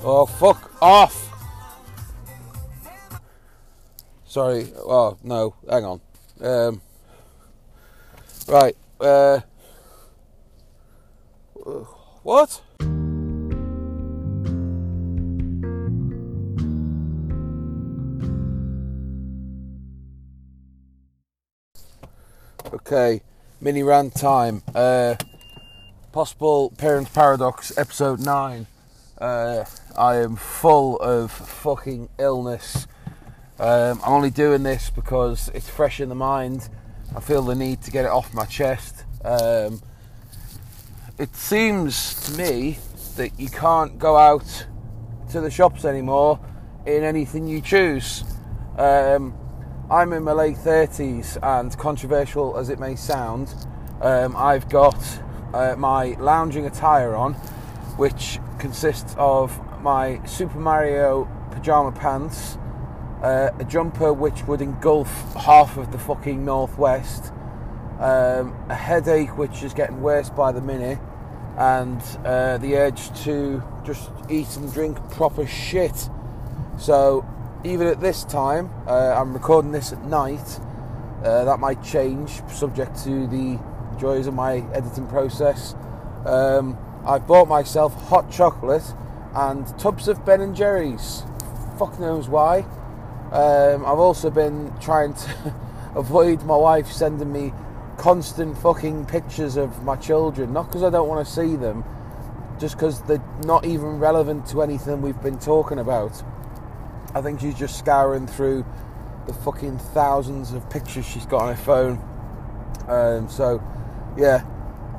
Oh, fuck off! Sorry. Oh, no. Hang on. Um, right. Uh, what? Okay. Mini rant time. Uh, possible parent paradox, episode 9. Uh, I am full of fucking illness. Um, I'm only doing this because it's fresh in the mind. I feel the need to get it off my chest. Um, it seems to me that you can't go out to the shops anymore in anything you choose. Um, I'm in my late 30s, and controversial as it may sound, um, I've got uh, my lounging attire on, which consists of my Super Mario pajama pants, uh, a jumper which would engulf half of the fucking northwest, um, a headache which is getting worse by the minute, and uh, the urge to just eat and drink proper shit. So, even at this time, uh, I'm recording this at night. Uh, that might change, subject to the joys of my editing process. Um, I've bought myself hot chocolate and tubs of Ben and Jerry's. Fuck knows why. Um, I've also been trying to avoid my wife sending me constant fucking pictures of my children, not because I don't want to see them, just because they're not even relevant to anything we've been talking about. I think she's just scouring through the fucking thousands of pictures she's got on her phone. Um, so, yeah,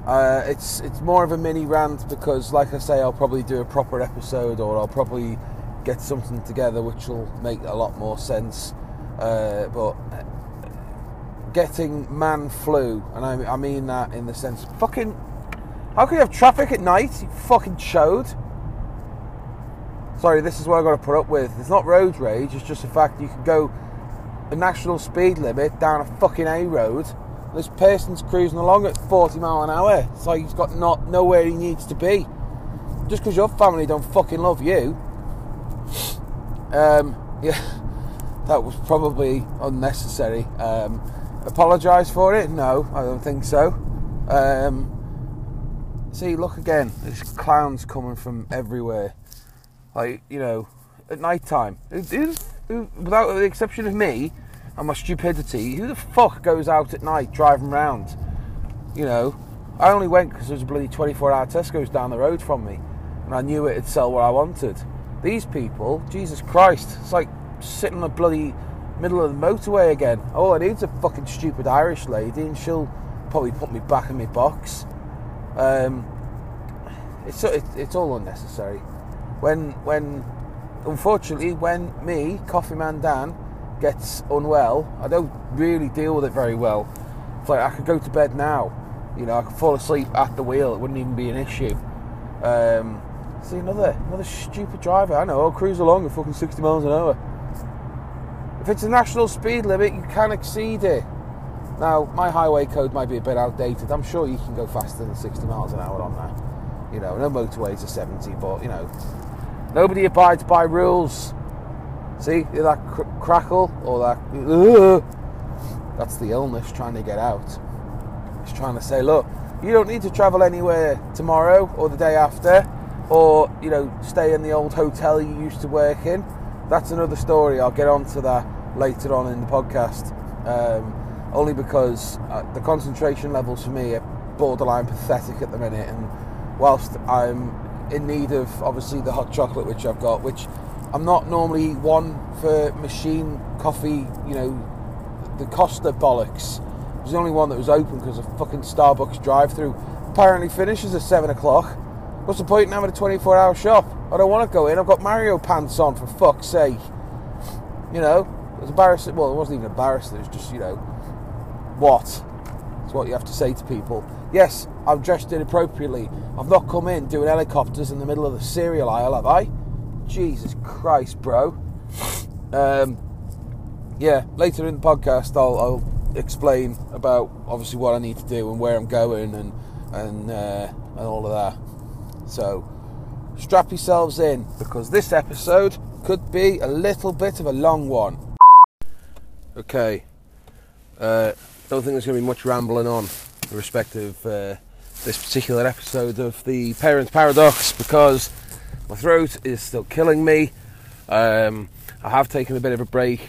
uh, it's it's more of a mini rant because, like I say, I'll probably do a proper episode or I'll probably get something together which will make a lot more sense. Uh, but getting man flu, and I, I mean that in the sense, fucking, how can you have traffic at night? You fucking chode. Sorry, this is what I've got to put up with. It's not road rage. It's just the fact you can go a national speed limit down a fucking A road. This person's cruising along at 40 mile an hour. Like he's got not nowhere he needs to be. Just because your family don't fucking love you. Um, yeah, that was probably unnecessary. Um, apologise for it? No, I don't think so. Um, see, look again. There's clowns coming from everywhere. Like you know, at night time. Without the exception of me and my stupidity, who the fuck goes out at night driving around? You know, I only went because there was a bloody 24-hour Tesco's down the road from me, and I knew it'd sell what I wanted. These people, Jesus Christ, it's like sitting in the bloody middle of the motorway again. All I need is a fucking stupid Irish lady, and she'll probably put me back in my box. Um, it's it's all unnecessary. When when unfortunately when me Coffee Man Dan gets unwell, I don't really deal with it very well. It's like I could go to bed now. You know, I could fall asleep at the wheel. It wouldn't even be an issue. Um, see another another stupid driver. I know. I'll cruise along at fucking sixty miles an hour. If it's a national speed limit, you can exceed it. Now, my highway code might be a bit outdated. I'm sure you can go faster than 60 miles an hour on that. You know, no motorways are 70, but you know, nobody abides by rules. See that cr- crackle or that? Uh, that's the illness trying to get out. It's trying to say, look, you don't need to travel anywhere tomorrow or the day after, or you know, stay in the old hotel you used to work in that's another story. I'll get onto that later on in the podcast. Um, only because uh, the concentration levels for me are borderline pathetic at the minute, and whilst I'm in need of obviously the hot chocolate which I've got, which I'm not normally one for machine coffee, you know, the Costa bollocks. It was the only one that was open because of fucking Starbucks drive-through. Apparently finishes at seven o'clock. What's the point in having a 24-hour shop? I don't want to go in. I've got Mario pants on, for fuck's sake. You know, it was embarrassing. Well, it wasn't even embarrassing. It was just, you know, what? It's what you have to say to people. Yes, I'm dressed inappropriately. I've not come in doing helicopters in the middle of the cereal aisle, have I? Jesus Christ, bro. Um, yeah, later in the podcast, I'll, I'll, explain about obviously what I need to do and where I'm going and and uh, and all of that. So strap yourselves in because this episode could be a little bit of a long one. Okay, uh, don't think there's going to be much rambling on in respect of uh, this particular episode of the Parent Paradox because my throat is still killing me. Um, I have taken a bit of a break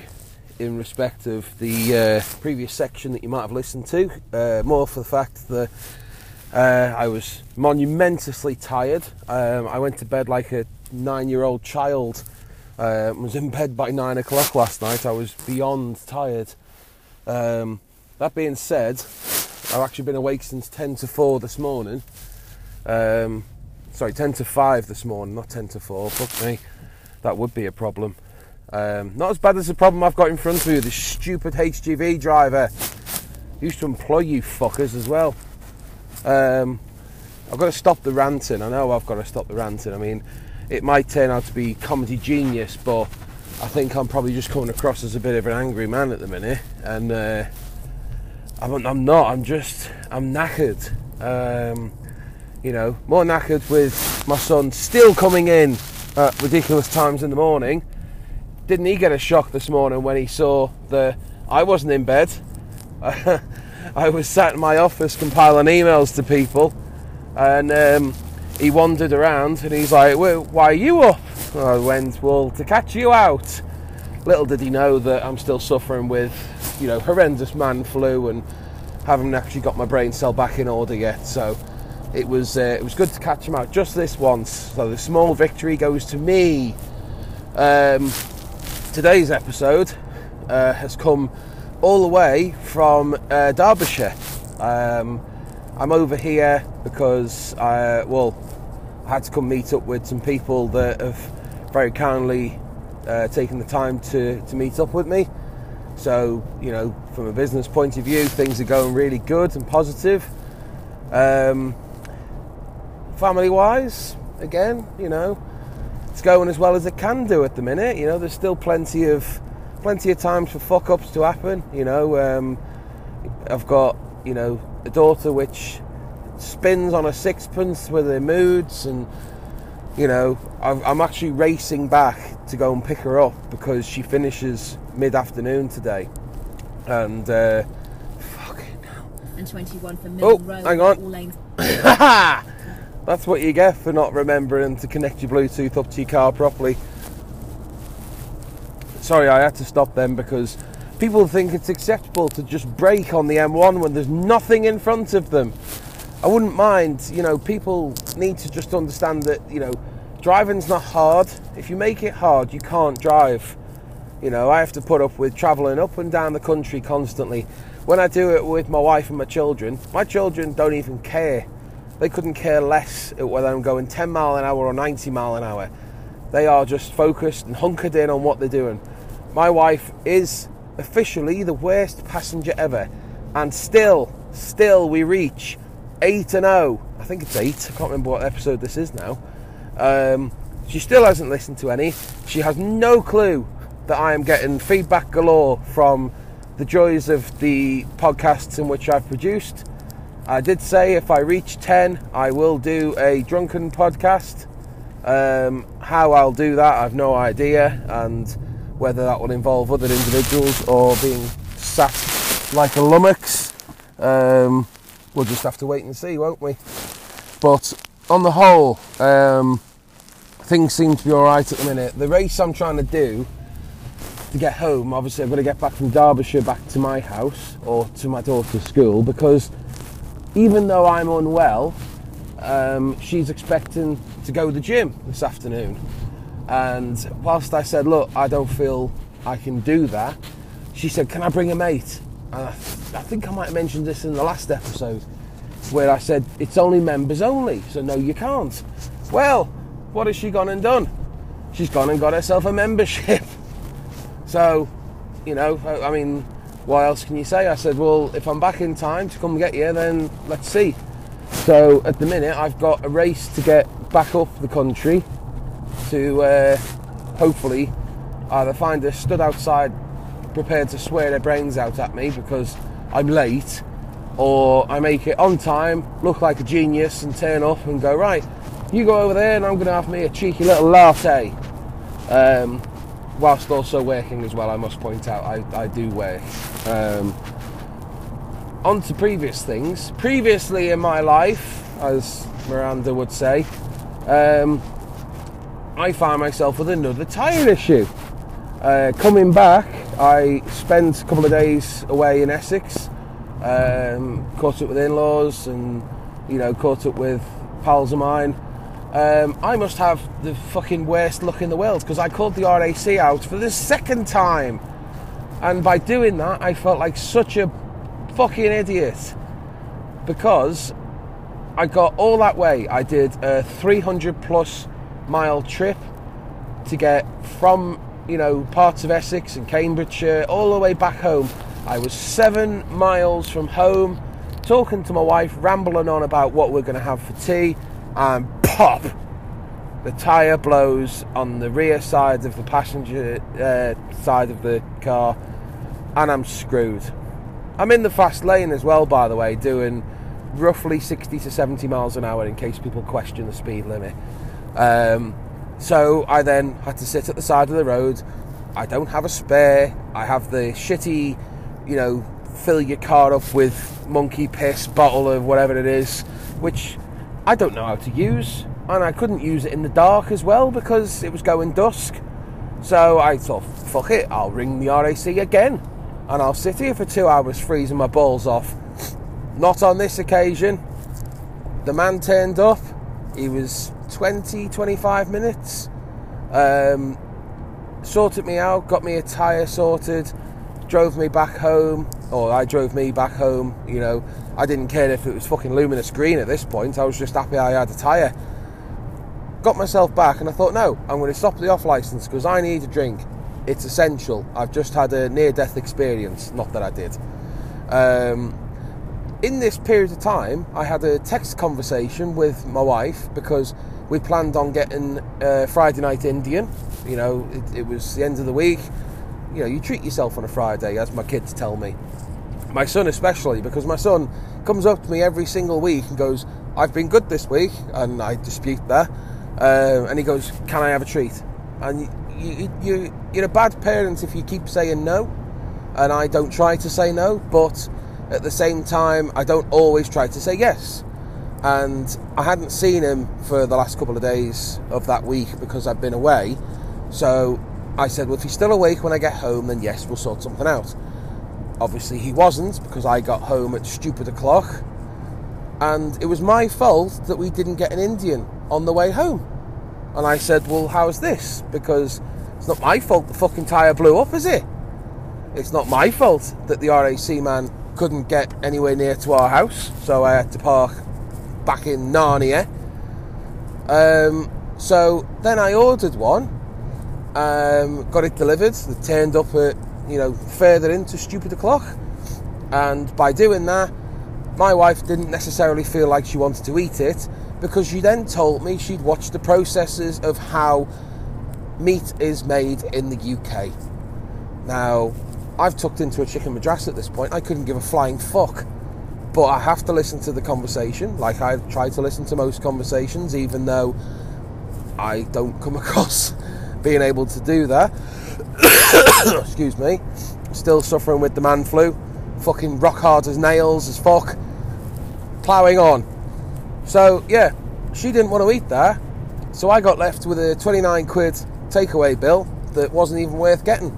in respect of the uh, previous section that you might have listened to, uh, more for the fact that uh, I was monumentously tired. Um, I went to bed like a nine year old child. Uh, was in bed by nine o'clock last night. I was beyond tired. Um, that being said, I've actually been awake since 10 to 4 this morning. Um, sorry, 10 to 5 this morning, not 10 to 4. Fuck me, that would be a problem. Um, not as bad as the problem I've got in front of you, this stupid HGV driver. Used to employ you fuckers as well. Um, I've got to stop the ranting. I know I've got to stop the ranting. I mean, it might turn out to be comedy genius, but I think I'm probably just coming across as a bit of an angry man at the minute, and uh, I'm, I'm, not. I'm just I'm knackered. Um, you know, more knackered with my son still coming in at ridiculous times in the morning. Didn't he get a shock this morning when he saw that I wasn't in bed? I was sat in my office compiling emails to people, and um, he wandered around and he's like, "Why are you up?" I went, "Well, to catch you out." Little did he know that I'm still suffering with, you know, horrendous man flu and haven't actually got my brain cell back in order yet. So it was uh, it was good to catch him out just this once. So the small victory goes to me. Um, today's episode uh, has come all the way from uh, Derbyshire. Um, I'm over here because I, well, I had to come meet up with some people that have very kindly uh, taken the time to, to meet up with me. So, you know, from a business point of view, things are going really good and positive. Um, family wise, again, you know, it's going as well as it can do at the minute. You know, there's still plenty of plenty of times for fuck ups to happen. You know, um, I've got you know a daughter which spins on a sixpence with her moods, and you know I'm actually racing back to go and pick her up because she finishes mid afternoon today, and. Uh, fucking hell. And 21 for Oh, Middle Road. hang on. That's what you get for not remembering to connect your Bluetooth up to your car properly. Sorry, I had to stop them because people think it's acceptable to just brake on the M1 when there's nothing in front of them. I wouldn't mind, you know, people need to just understand that, you know, driving's not hard. If you make it hard, you can't drive. You know, I have to put up with travelling up and down the country constantly. When I do it with my wife and my children, my children don't even care. They couldn't care less whether I'm going 10 mile an hour or 90 mile an hour. They are just focused and hunkered in on what they're doing. My wife is officially the worst passenger ever, and still, still we reach eight and zero. I think it's eight. I can't remember what episode this is now. Um, she still hasn't listened to any. She has no clue that I am getting feedback galore from the joys of the podcasts in which I've produced. I did say if I reach 10, I will do a drunken podcast. Um, how I'll do that, I've no idea, and whether that will involve other individuals or being sat like a lummox, um, we'll just have to wait and see, won't we? But on the whole, um, things seem to be alright at the minute. The race I'm trying to do to get home, obviously, I've got to get back from Derbyshire back to my house or to my daughter's school because even though I'm unwell, um, she's expecting to go to the gym this afternoon. And whilst I said, Look, I don't feel I can do that, she said, Can I bring a mate? And I, th- I think I might have mentioned this in the last episode where I said, It's only members only, so no, you can't. Well, what has she gone and done? She's gone and got herself a membership. So, you know, I, I mean, what else can you say? I said, well, if I'm back in time to come get you, then let's see. So at the minute, I've got a race to get back up the country to uh, hopefully either find her stood outside prepared to swear their brains out at me because I'm late, or I make it on time, look like a genius, and turn up and go, right, you go over there and I'm going to have me a cheeky little latte. Um, whilst also working as well, I must point out, I, I do work. Um, on to previous things. Previously in my life, as Miranda would say, um, I found myself with another tyre issue. Uh, coming back, I spent a couple of days away in Essex, um, caught up with in laws and, you know, caught up with pals of mine. Um, I must have the fucking worst luck in the world because I called the RAC out for the second time. And by doing that, I felt like such a fucking idiot because I got all that way. I did a 300 plus mile trip to get from, you know, parts of Essex and Cambridgeshire all the way back home. I was seven miles from home, talking to my wife, rambling on about what we're going to have for tea, and The tyre blows on the rear side of the passenger uh, side of the car, and I'm screwed. I'm in the fast lane as well, by the way, doing roughly 60 to 70 miles an hour in case people question the speed limit. Um, so I then had to sit at the side of the road. I don't have a spare. I have the shitty, you know, fill your car up with monkey piss bottle of whatever it is, which I don't know how to use. And I couldn't use it in the dark as well because it was going dusk. So I thought, fuck it, I'll ring the RAC again and I'll sit here for two hours freezing my balls off. Not on this occasion. The man turned up. He was 20, 25 minutes. Um, sorted me out, got me a tyre sorted, drove me back home, or I drove me back home. You know, I didn't care if it was fucking luminous green at this point. I was just happy I had a tyre. Got myself back, and I thought, no, I'm going to stop the off license because I need a drink. It's essential. I've just had a near death experience. Not that I did. Um, in this period of time, I had a text conversation with my wife because we planned on getting uh, Friday night Indian. You know, it, it, was the end of the week. You know, you treat yourself on a Friday, as my kids tell me. My son, especially, because my son comes up to me every single week and goes, I've been good this week, and I dispute that. Uh, and he goes, Can I have a treat? And you, you, you're a bad parent if you keep saying no, and I don't try to say no, but at the same time, I don't always try to say yes. And I hadn't seen him for the last couple of days of that week because I'd been away. So I said, Well, if he's still awake when I get home, then yes, we'll sort something out. Obviously, he wasn't because I got home at stupid o'clock. And it was my fault that we didn't get an Indian on the way home. And I said, Well, how's this? Because it's not my fault the fucking tyre blew up, is it? It's not my fault that the RAC man couldn't get anywhere near to our house, so I had to park back in Narnia. Um, so then I ordered one, um, got it delivered. It turned up at you know further into stupid o'clock, and by doing that, my wife didn't necessarily feel like she wanted to eat it because she then told me she'd watched the processes of how meat is made in the UK. Now, I've tucked into a chicken madras at this point. I couldn't give a flying fuck. But I have to listen to the conversation, like I've tried to listen to most conversations, even though I don't come across being able to do that. Excuse me. Still suffering with the man flu. Fucking rock hard as nails as fuck. Ploughing on. So, yeah, she didn't want to eat there, So I got left with a 29 quid takeaway bill that wasn't even worth getting.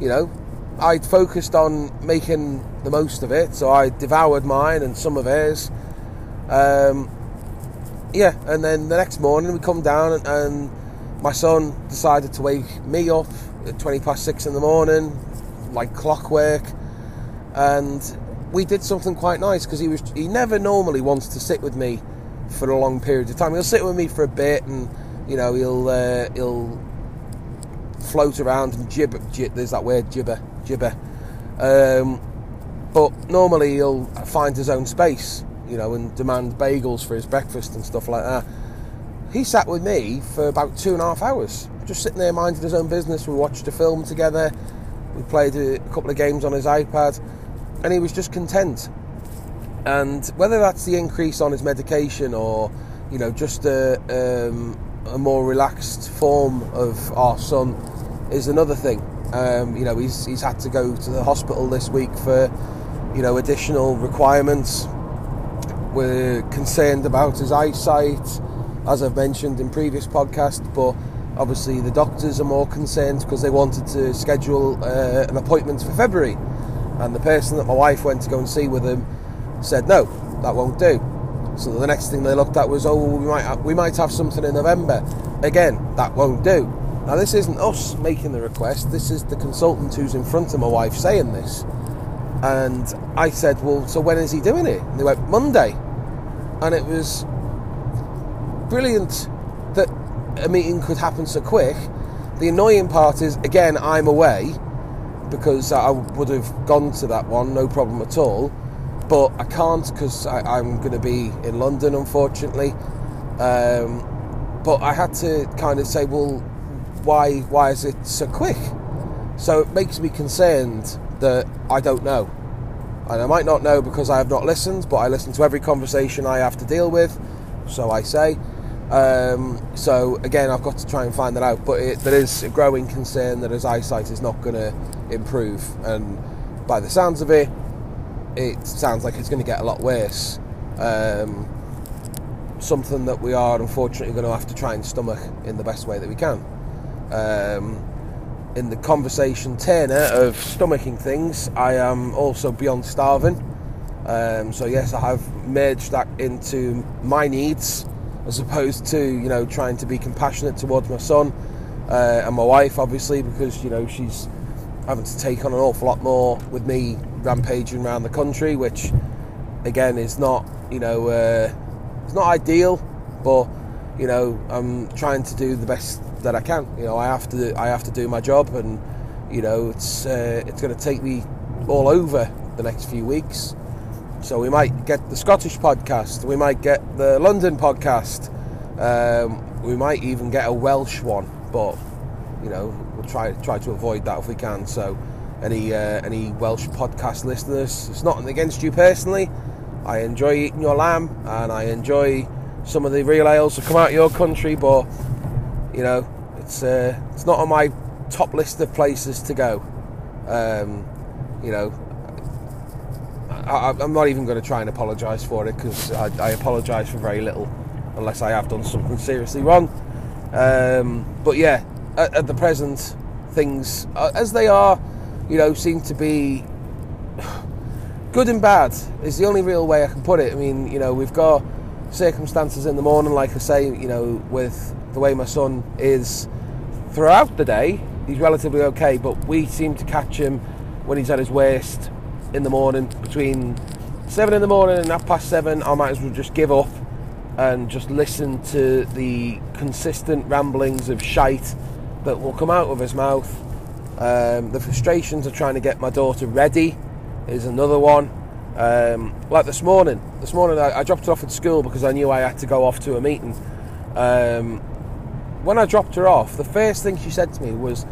You know, I'd focused on making the most of it, so I devoured mine and some of hers. Um, yeah, and then the next morning we come down and, and, my son decided to wake me up at 20 past six in the morning, like clockwork, and we did something quite nice because he was he never normally wants to sit with me for a long period of time. He'll sit with me for a bit, and you know he'll uh, he'll float around and gibber. Gib, there's that word jibber gibber. Um, but normally he'll find his own space, you know, and demand bagels for his breakfast and stuff like that. He sat with me for about two and a half hours, just sitting there minding his own business. We watched a film together. We played a couple of games on his iPad, and he was just content. And whether that's the increase on his medication or, you know, just a, um, a more relaxed form of our son is another thing. Um, you know, he's, he's had to go to the hospital this week for, you know, additional requirements. We're concerned about his eyesight, as I've mentioned in previous podcasts, but obviously the doctors are more concerned because they wanted to schedule uh, an appointment for February. And the person that my wife went to go and see with him said, no, that won't do. So the next thing they looked at was, oh, we might have, we might have something in November. Again, that won't do. Now this isn't us making the request. This is the consultant who's in front of my wife saying this. And I said, well, so when is he doing it? And they went Monday, and it was brilliant that a meeting could happen so quick. The annoying part is, again, I'm away because I would have gone to that one, no problem at all but I can't because I'm going to be in London, unfortunately. Um, but I had to kind of say, well, why why is it so quick? So it makes me concerned that I don't know. And I might not know because I have not listened, but I listen to every conversation I have to deal with, so I say. Um, so again, I've got to try and find that out. But it, there is a growing concern that his eyesight is not going to improve, and by the sounds of it, it sounds like it's going to get a lot worse. Um, something that we are unfortunately going to have to try and stomach in the best way that we can. Um, in the conversation tenor of stomaching things, I am also beyond starving. Um, so yes, I have merged that into my needs as opposed to you know trying to be compassionate towards my son uh, and my wife, obviously because you know she's having to take on an awful lot more with me rampaging around the country, which again is not, you know, uh, it's not ideal, but you know, I'm trying to do the best that I can. You know, I have to, I have to do my job, and you know, it's uh, it's going to take me all over the next few weeks. So we might get the Scottish podcast, we might get the London podcast, um, we might even get a Welsh one, but you know, we'll try try to avoid that if we can. So any uh, any Welsh podcast listeners. It's nothing against you personally. I enjoy eating your lamb and I enjoy some of the real ales that come out of your country, but you know it's uh, it's not on my top list of places to go. Um, you know, I, am not even going to try and apologise for it because I, I apologise for very little, unless I have done something seriously wrong. Um, but yeah, at, at the present, things uh, as they are you know, seem to be good and bad is the only real way I can put it. I mean, you know, we've got circumstances in the morning, like I say, you know, with the way my son is throughout the day, he's relatively okay, but we seem to catch him when he's at his worst in the morning between seven in the morning and half past seven. I might as well just give up and just listen to the consistent ramblings of shite that will come out of his mouth um, the frustrations of trying to get my daughter ready is another one. Um, like this morning, this morning I, I, dropped her off at school because I knew I had to go off to a meeting. Um, when I dropped her off, the first thing she said to me was,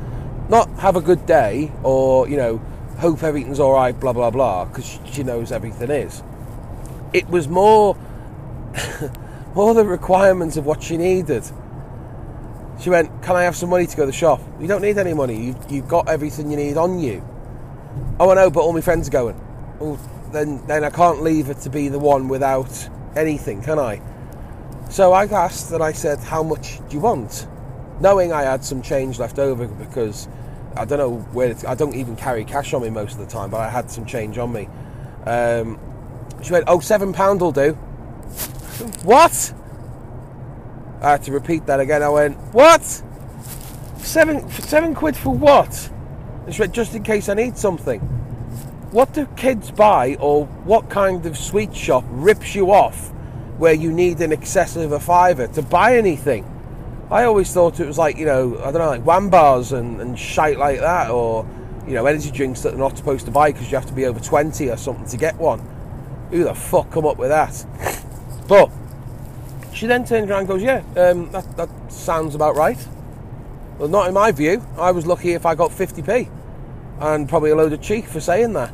not have a good day or, you know, hope everything's all right, blah, blah, blah, because she knows everything is. It was more, more the requirements of what she needed. She went, Can I have some money to go to the shop? You don't need any money. You've, you've got everything you need on you. Oh, I know, but all my friends are going. Well, then, then I can't leave her to be the one without anything, can I? So I asked and I said, How much do you want? Knowing I had some change left over because I don't know where, I don't even carry cash on me most of the time, but I had some change on me. Um, she went, Oh, seven pound will do. what? I had to repeat that again. I went, what? Seven seven quid for what? And she went, just in case I need something. What do kids buy, or what kind of sweet shop rips you off where you need an excess of a fiver to buy anything? I always thought it was like, you know, I don't know, like wham bars and, and shite like that, or, you know, energy drinks that they're not supposed to buy because you have to be over 20 or something to get one. Who the fuck come up with that? But she then turns around and goes, Yeah, um, that, that sounds about right. Well, not in my view. I was lucky if I got 50p and probably a load of cheek for saying that.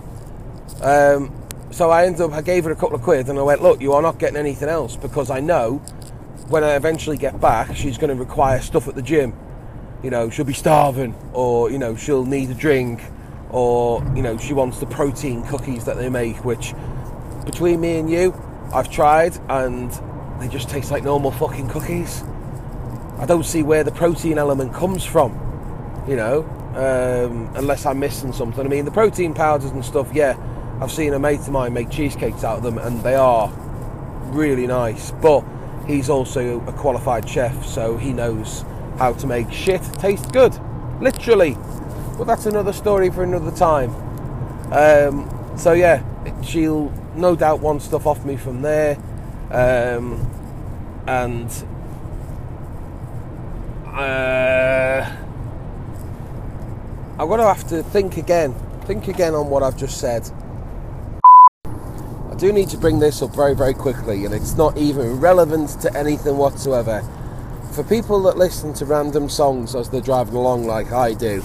Um, so I ended up, I gave her a couple of quid and I went, Look, you are not getting anything else because I know when I eventually get back, she's going to require stuff at the gym. You know, she'll be starving, or you know, she'll need a drink, or you know, she wants the protein cookies that they make. Which, between me and you, I've tried, and they just taste like normal fucking cookies. I don't see where the protein element comes from. You know, um, unless I'm missing something. I mean, the protein powders and stuff. Yeah, I've seen a mate of mine make cheesecakes out of them, and they are really nice. But he's also a qualified chef, so he knows how to make shit taste good, literally. But that's another story for another time. Um, so yeah, she'll no doubt want stuff off me from there, um, and uh, I'm gonna have to think again, think again on what I've just said. I do need to bring this up very, very quickly, and it's not even relevant to anything whatsoever. For people that listen to random songs as they're driving along, like I do,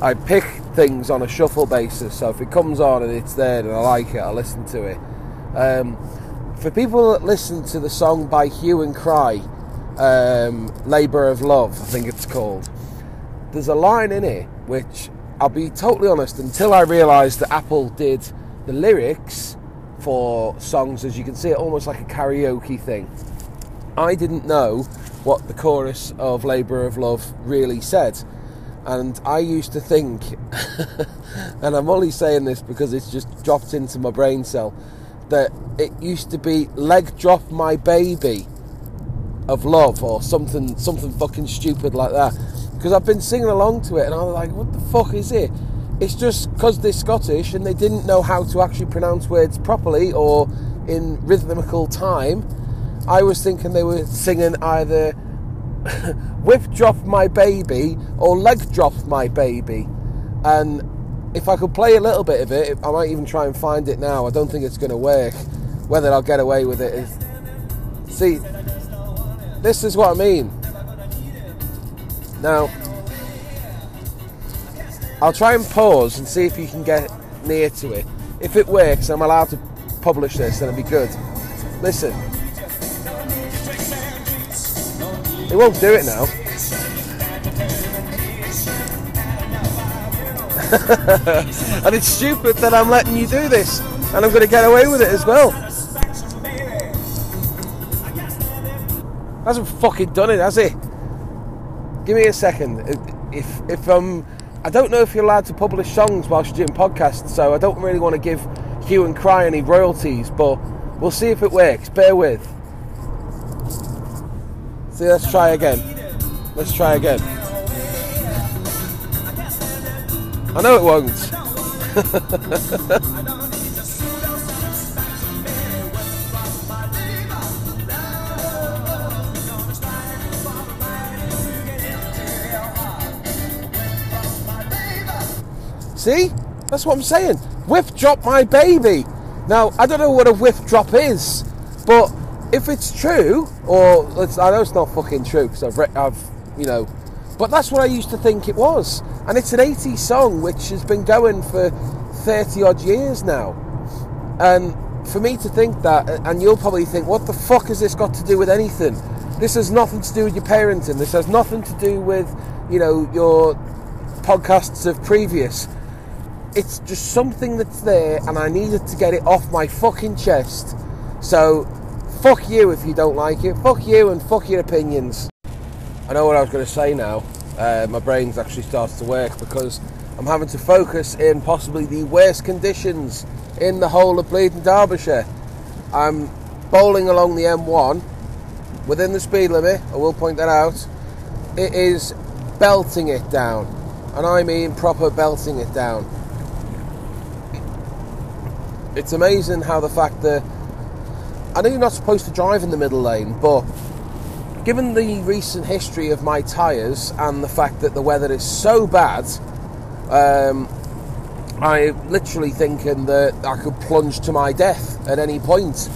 I pick things on a shuffle basis. So if it comes on and it's there and I like it, I listen to it. Um, for people that listen to the song by Hue and Cry, um, Labour of Love, I think it's called, there's a line in it which I'll be totally honest, until I realised that Apple did the lyrics for songs, as you can see, almost like a karaoke thing. I didn't know what the chorus of Labour of Love really said. And I used to think, and I'm only saying this because it's just dropped into my brain cell, that it used to be leg drop my baby of love or something something fucking stupid like that. Because I've been singing along to it and I was like, what the fuck is it? It's just because they're Scottish and they didn't know how to actually pronounce words properly or in rhythmical time. I was thinking they were singing either whip drop my baby or leg drop my baby. And if I could play a little bit of it, I might even try and find it now. I don't think it's going to work. Whether I'll get away with it is. See, this is what I mean. Now, I'll try and pause and see if you can get near to it. If it works, I'm allowed to publish this, then it'll be good. Listen. It won't do it now. and it's stupid that I'm letting you do this, and I'm going to get away with it as well. Hasn't fucking done it, has he? Give me a second. If if um, I don't know if you're allowed to publish songs whilst you're doing podcasts, so I don't really want to give Hue and Cry any royalties, but we'll see if it works. Bear with. See, let's try again. Let's try again. I know it won't. See? That's what I'm saying. Whip drop my baby. Now, I don't know what a whip drop is, but if it's true, or I know it's not fucking true because I've, I've, you know, but that's what I used to think it was. And it's an 80s song which has been going for 30 odd years now. And for me to think that, and you'll probably think, what the fuck has this got to do with anything? This has nothing to do with your parenting. This has nothing to do with, you know, your podcasts of previous. It's just something that's there, and I needed to get it off my fucking chest. So, fuck you if you don't like it. Fuck you and fuck your opinions. I know what I was going to say now. Uh, my brain's actually started to work because I'm having to focus in possibly the worst conditions in the whole of Bleeding Derbyshire. I'm bowling along the M1 within the speed limit, I will point that out. It is belting it down, and I mean proper belting it down. It's amazing how the fact that I know you're not supposed to drive in the middle lane, but given the recent history of my tyres and the fact that the weather is so bad, um, I'm literally thinking that I could plunge to my death at any point.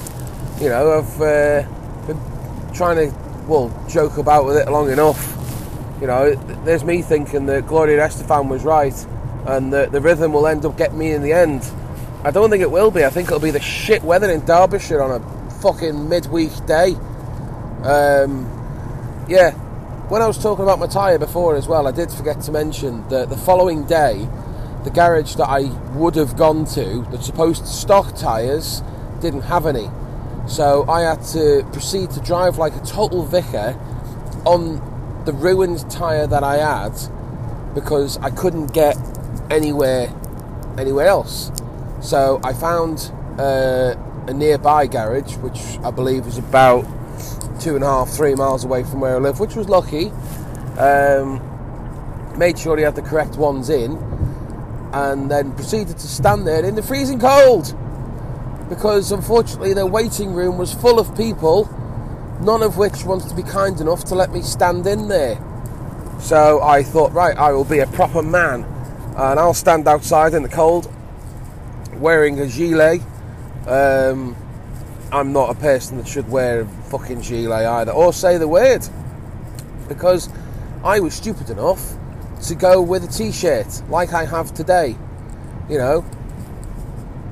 You know, I've uh, been trying to, well, joke about with it long enough. You know, there's me thinking that Gloria Estefan was right and that the rhythm will end up getting me in the end. I don't think it will be. I think it'll be the shit weather in Derbyshire on a fucking midweek day. Um, yeah, when I was talking about my tyre before as well, I did forget to mention that the following day, the garage that I would have gone to that's supposed to stock tyres didn't have any. So I had to proceed to drive like a total vicar on the ruined tyre that I had because I couldn't get anywhere anywhere else. So I found uh, a nearby garage, which I believe is about two and a half, three miles away from where I live, which was lucky. Um, made sure he had the correct ones in, and then proceeded to stand there in the freezing cold because unfortunately their waiting room was full of people, none of which wanted to be kind enough to let me stand in there. So I thought, right, I will be a proper man and I'll stand outside in the cold wearing a gilet. Um, I'm not a person that should wear a fucking gilet either, or say the word, because I was stupid enough to go with a t-shirt like I have today. You know,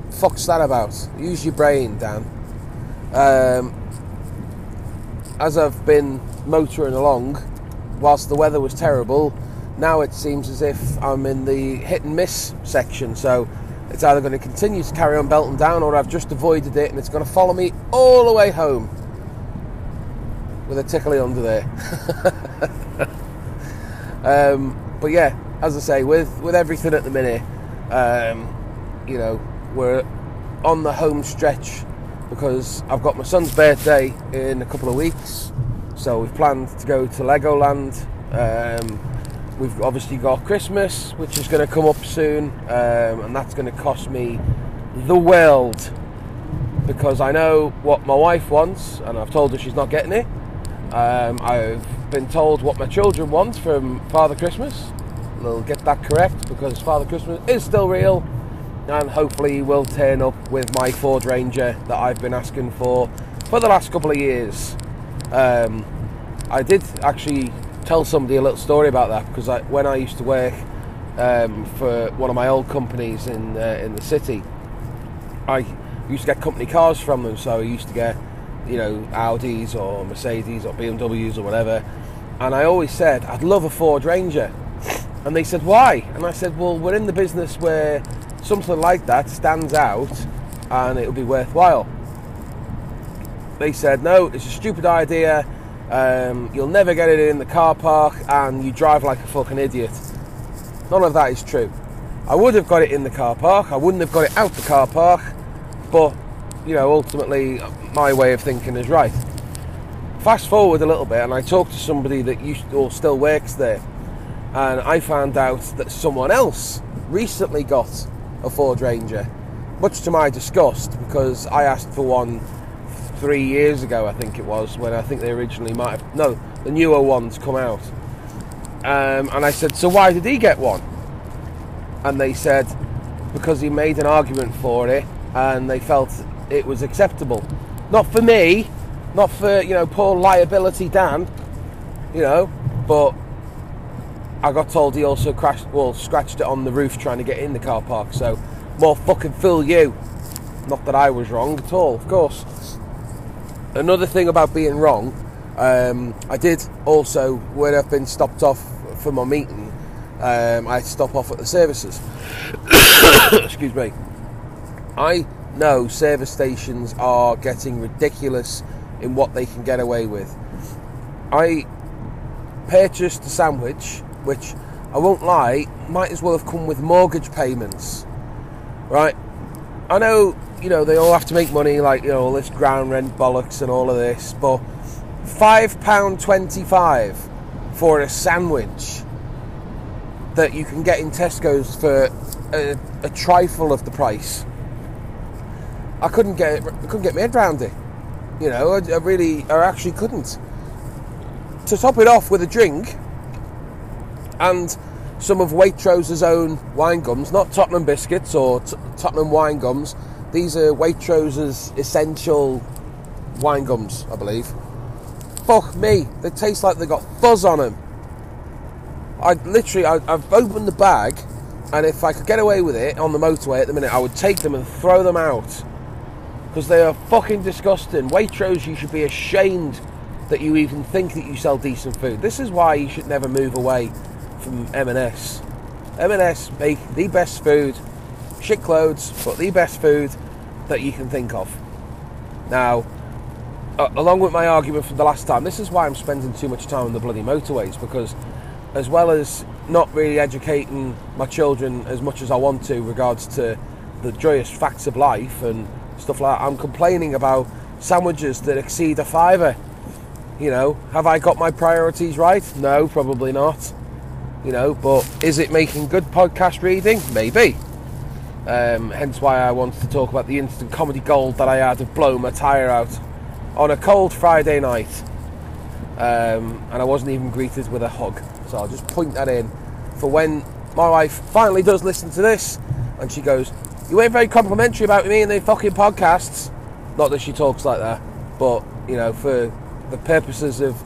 fuck's that about? Use your brain, Dan. Um, as I've been motoring along, whilst the weather was terrible, now it seems as if I'm in the hit and miss section. So it's either going to continue to carry on belting down or I've just avoided it and it's going to follow me all the way home with a tickly under there. um, but yeah, as I say, with, with everything at the minute, um, you know, we're on the home stretch because I've got my son's birthday in a couple of weeks. So we've planned to go to Legoland. Um, we've obviously got Christmas, which is going to come up soon, um, and that's going to cost me the world because I know what my wife wants, and I've told her she's not getting it. Um, I've been told what my children want from Father Christmas. They'll get that correct because Father Christmas is still real, and hopefully will turn up with my Ford Ranger that I've been asking for for the last couple of years. Um, I did actually tell somebody a little story about that because I, when I used to work um, for one of my old companies in uh, in the city, I used to get company cars from them. So I used to get you know Audis or Mercedes or BMWs or whatever, and I always said I'd love a Ford Ranger, and they said why? And I said well we're in the business where something like that stands out and it'll be worthwhile. They said no, it's a stupid idea um, you'll never get it in the car park and you drive like a fucking idiot. None of that is true. I would have got it in the car park, I wouldn't have got it out the car park, but you know, ultimately, my way of thinking is right. Fast forward a little bit, and I talked to somebody that used or still works there, and I found out that someone else recently got a Ford Ranger, much to my disgust, because I asked for one three years ago, I think it was, when I think they originally might have. No, the newer ones come out. Um, and I said, So why did he get one? And they said, Because he made an argument for it and they felt it was acceptable. Not for me, not for, you know, poor liability Dan, you know, but I got told he also crashed, well, scratched it on the roof trying to get in the car park. So, more fucking fool you. Not that I was wrong at all, of course. Another thing about being wrong, um, I did also, when I've been stopped off for my meeting, um, I stop off at the services. Excuse me. I know service stations are getting ridiculous in what they can get away with. I purchased a sandwich, which I won't lie, might as well have come with mortgage payments. Right? I know you know, they all have to make money, like, you know, all this ground rent bollocks and all of this, but £5.25 for a sandwich that you can get in Tesco's for a, a trifle of the price. I couldn't get I couldn't get my head around it. You know, I, I really, I actually couldn't. To top it off with a drink and some of Waitrose's own wine gums, not Tottenham biscuits or t- Tottenham wine gums, these are Waitrose's essential wine gums, I believe. Fuck me, they taste like they got fuzz on them. I literally, I, I've opened the bag, and if I could get away with it on the motorway at the minute, I would take them and throw them out because they are fucking disgusting. Waitrose, you should be ashamed that you even think that you sell decent food. This is why you should never move away from M&S. M&S make the best food, shit clothes, but the best food that you can think of. Now, along with my argument from the last time, this is why I'm spending too much time on the bloody motorways because, as well as not really educating my children as much as I want to regards to the joyous facts of life and stuff like that, I'm complaining about sandwiches that exceed a fiver. You know, have I got my priorities right? No, probably not. You know, but is it making good podcast reading? Maybe. Um, hence why I wanted to talk about the instant comedy gold that I had of blow my tyre out on a cold Friday night. Um, and I wasn't even greeted with a hug. So I'll just point that in for when my wife finally does listen to this and she goes, You ain't very complimentary about me in the fucking podcasts. Not that she talks like that, but you know, for the purposes of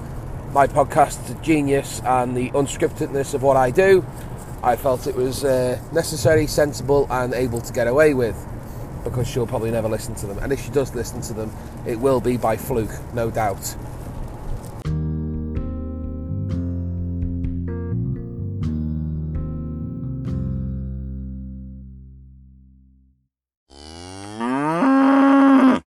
my podcast genius and the unscriptedness of what I do, I felt it was uh, necessary, sensible, and able to get away with because she'll probably never listen to them. And if she does listen to them, it will be by fluke, no doubt.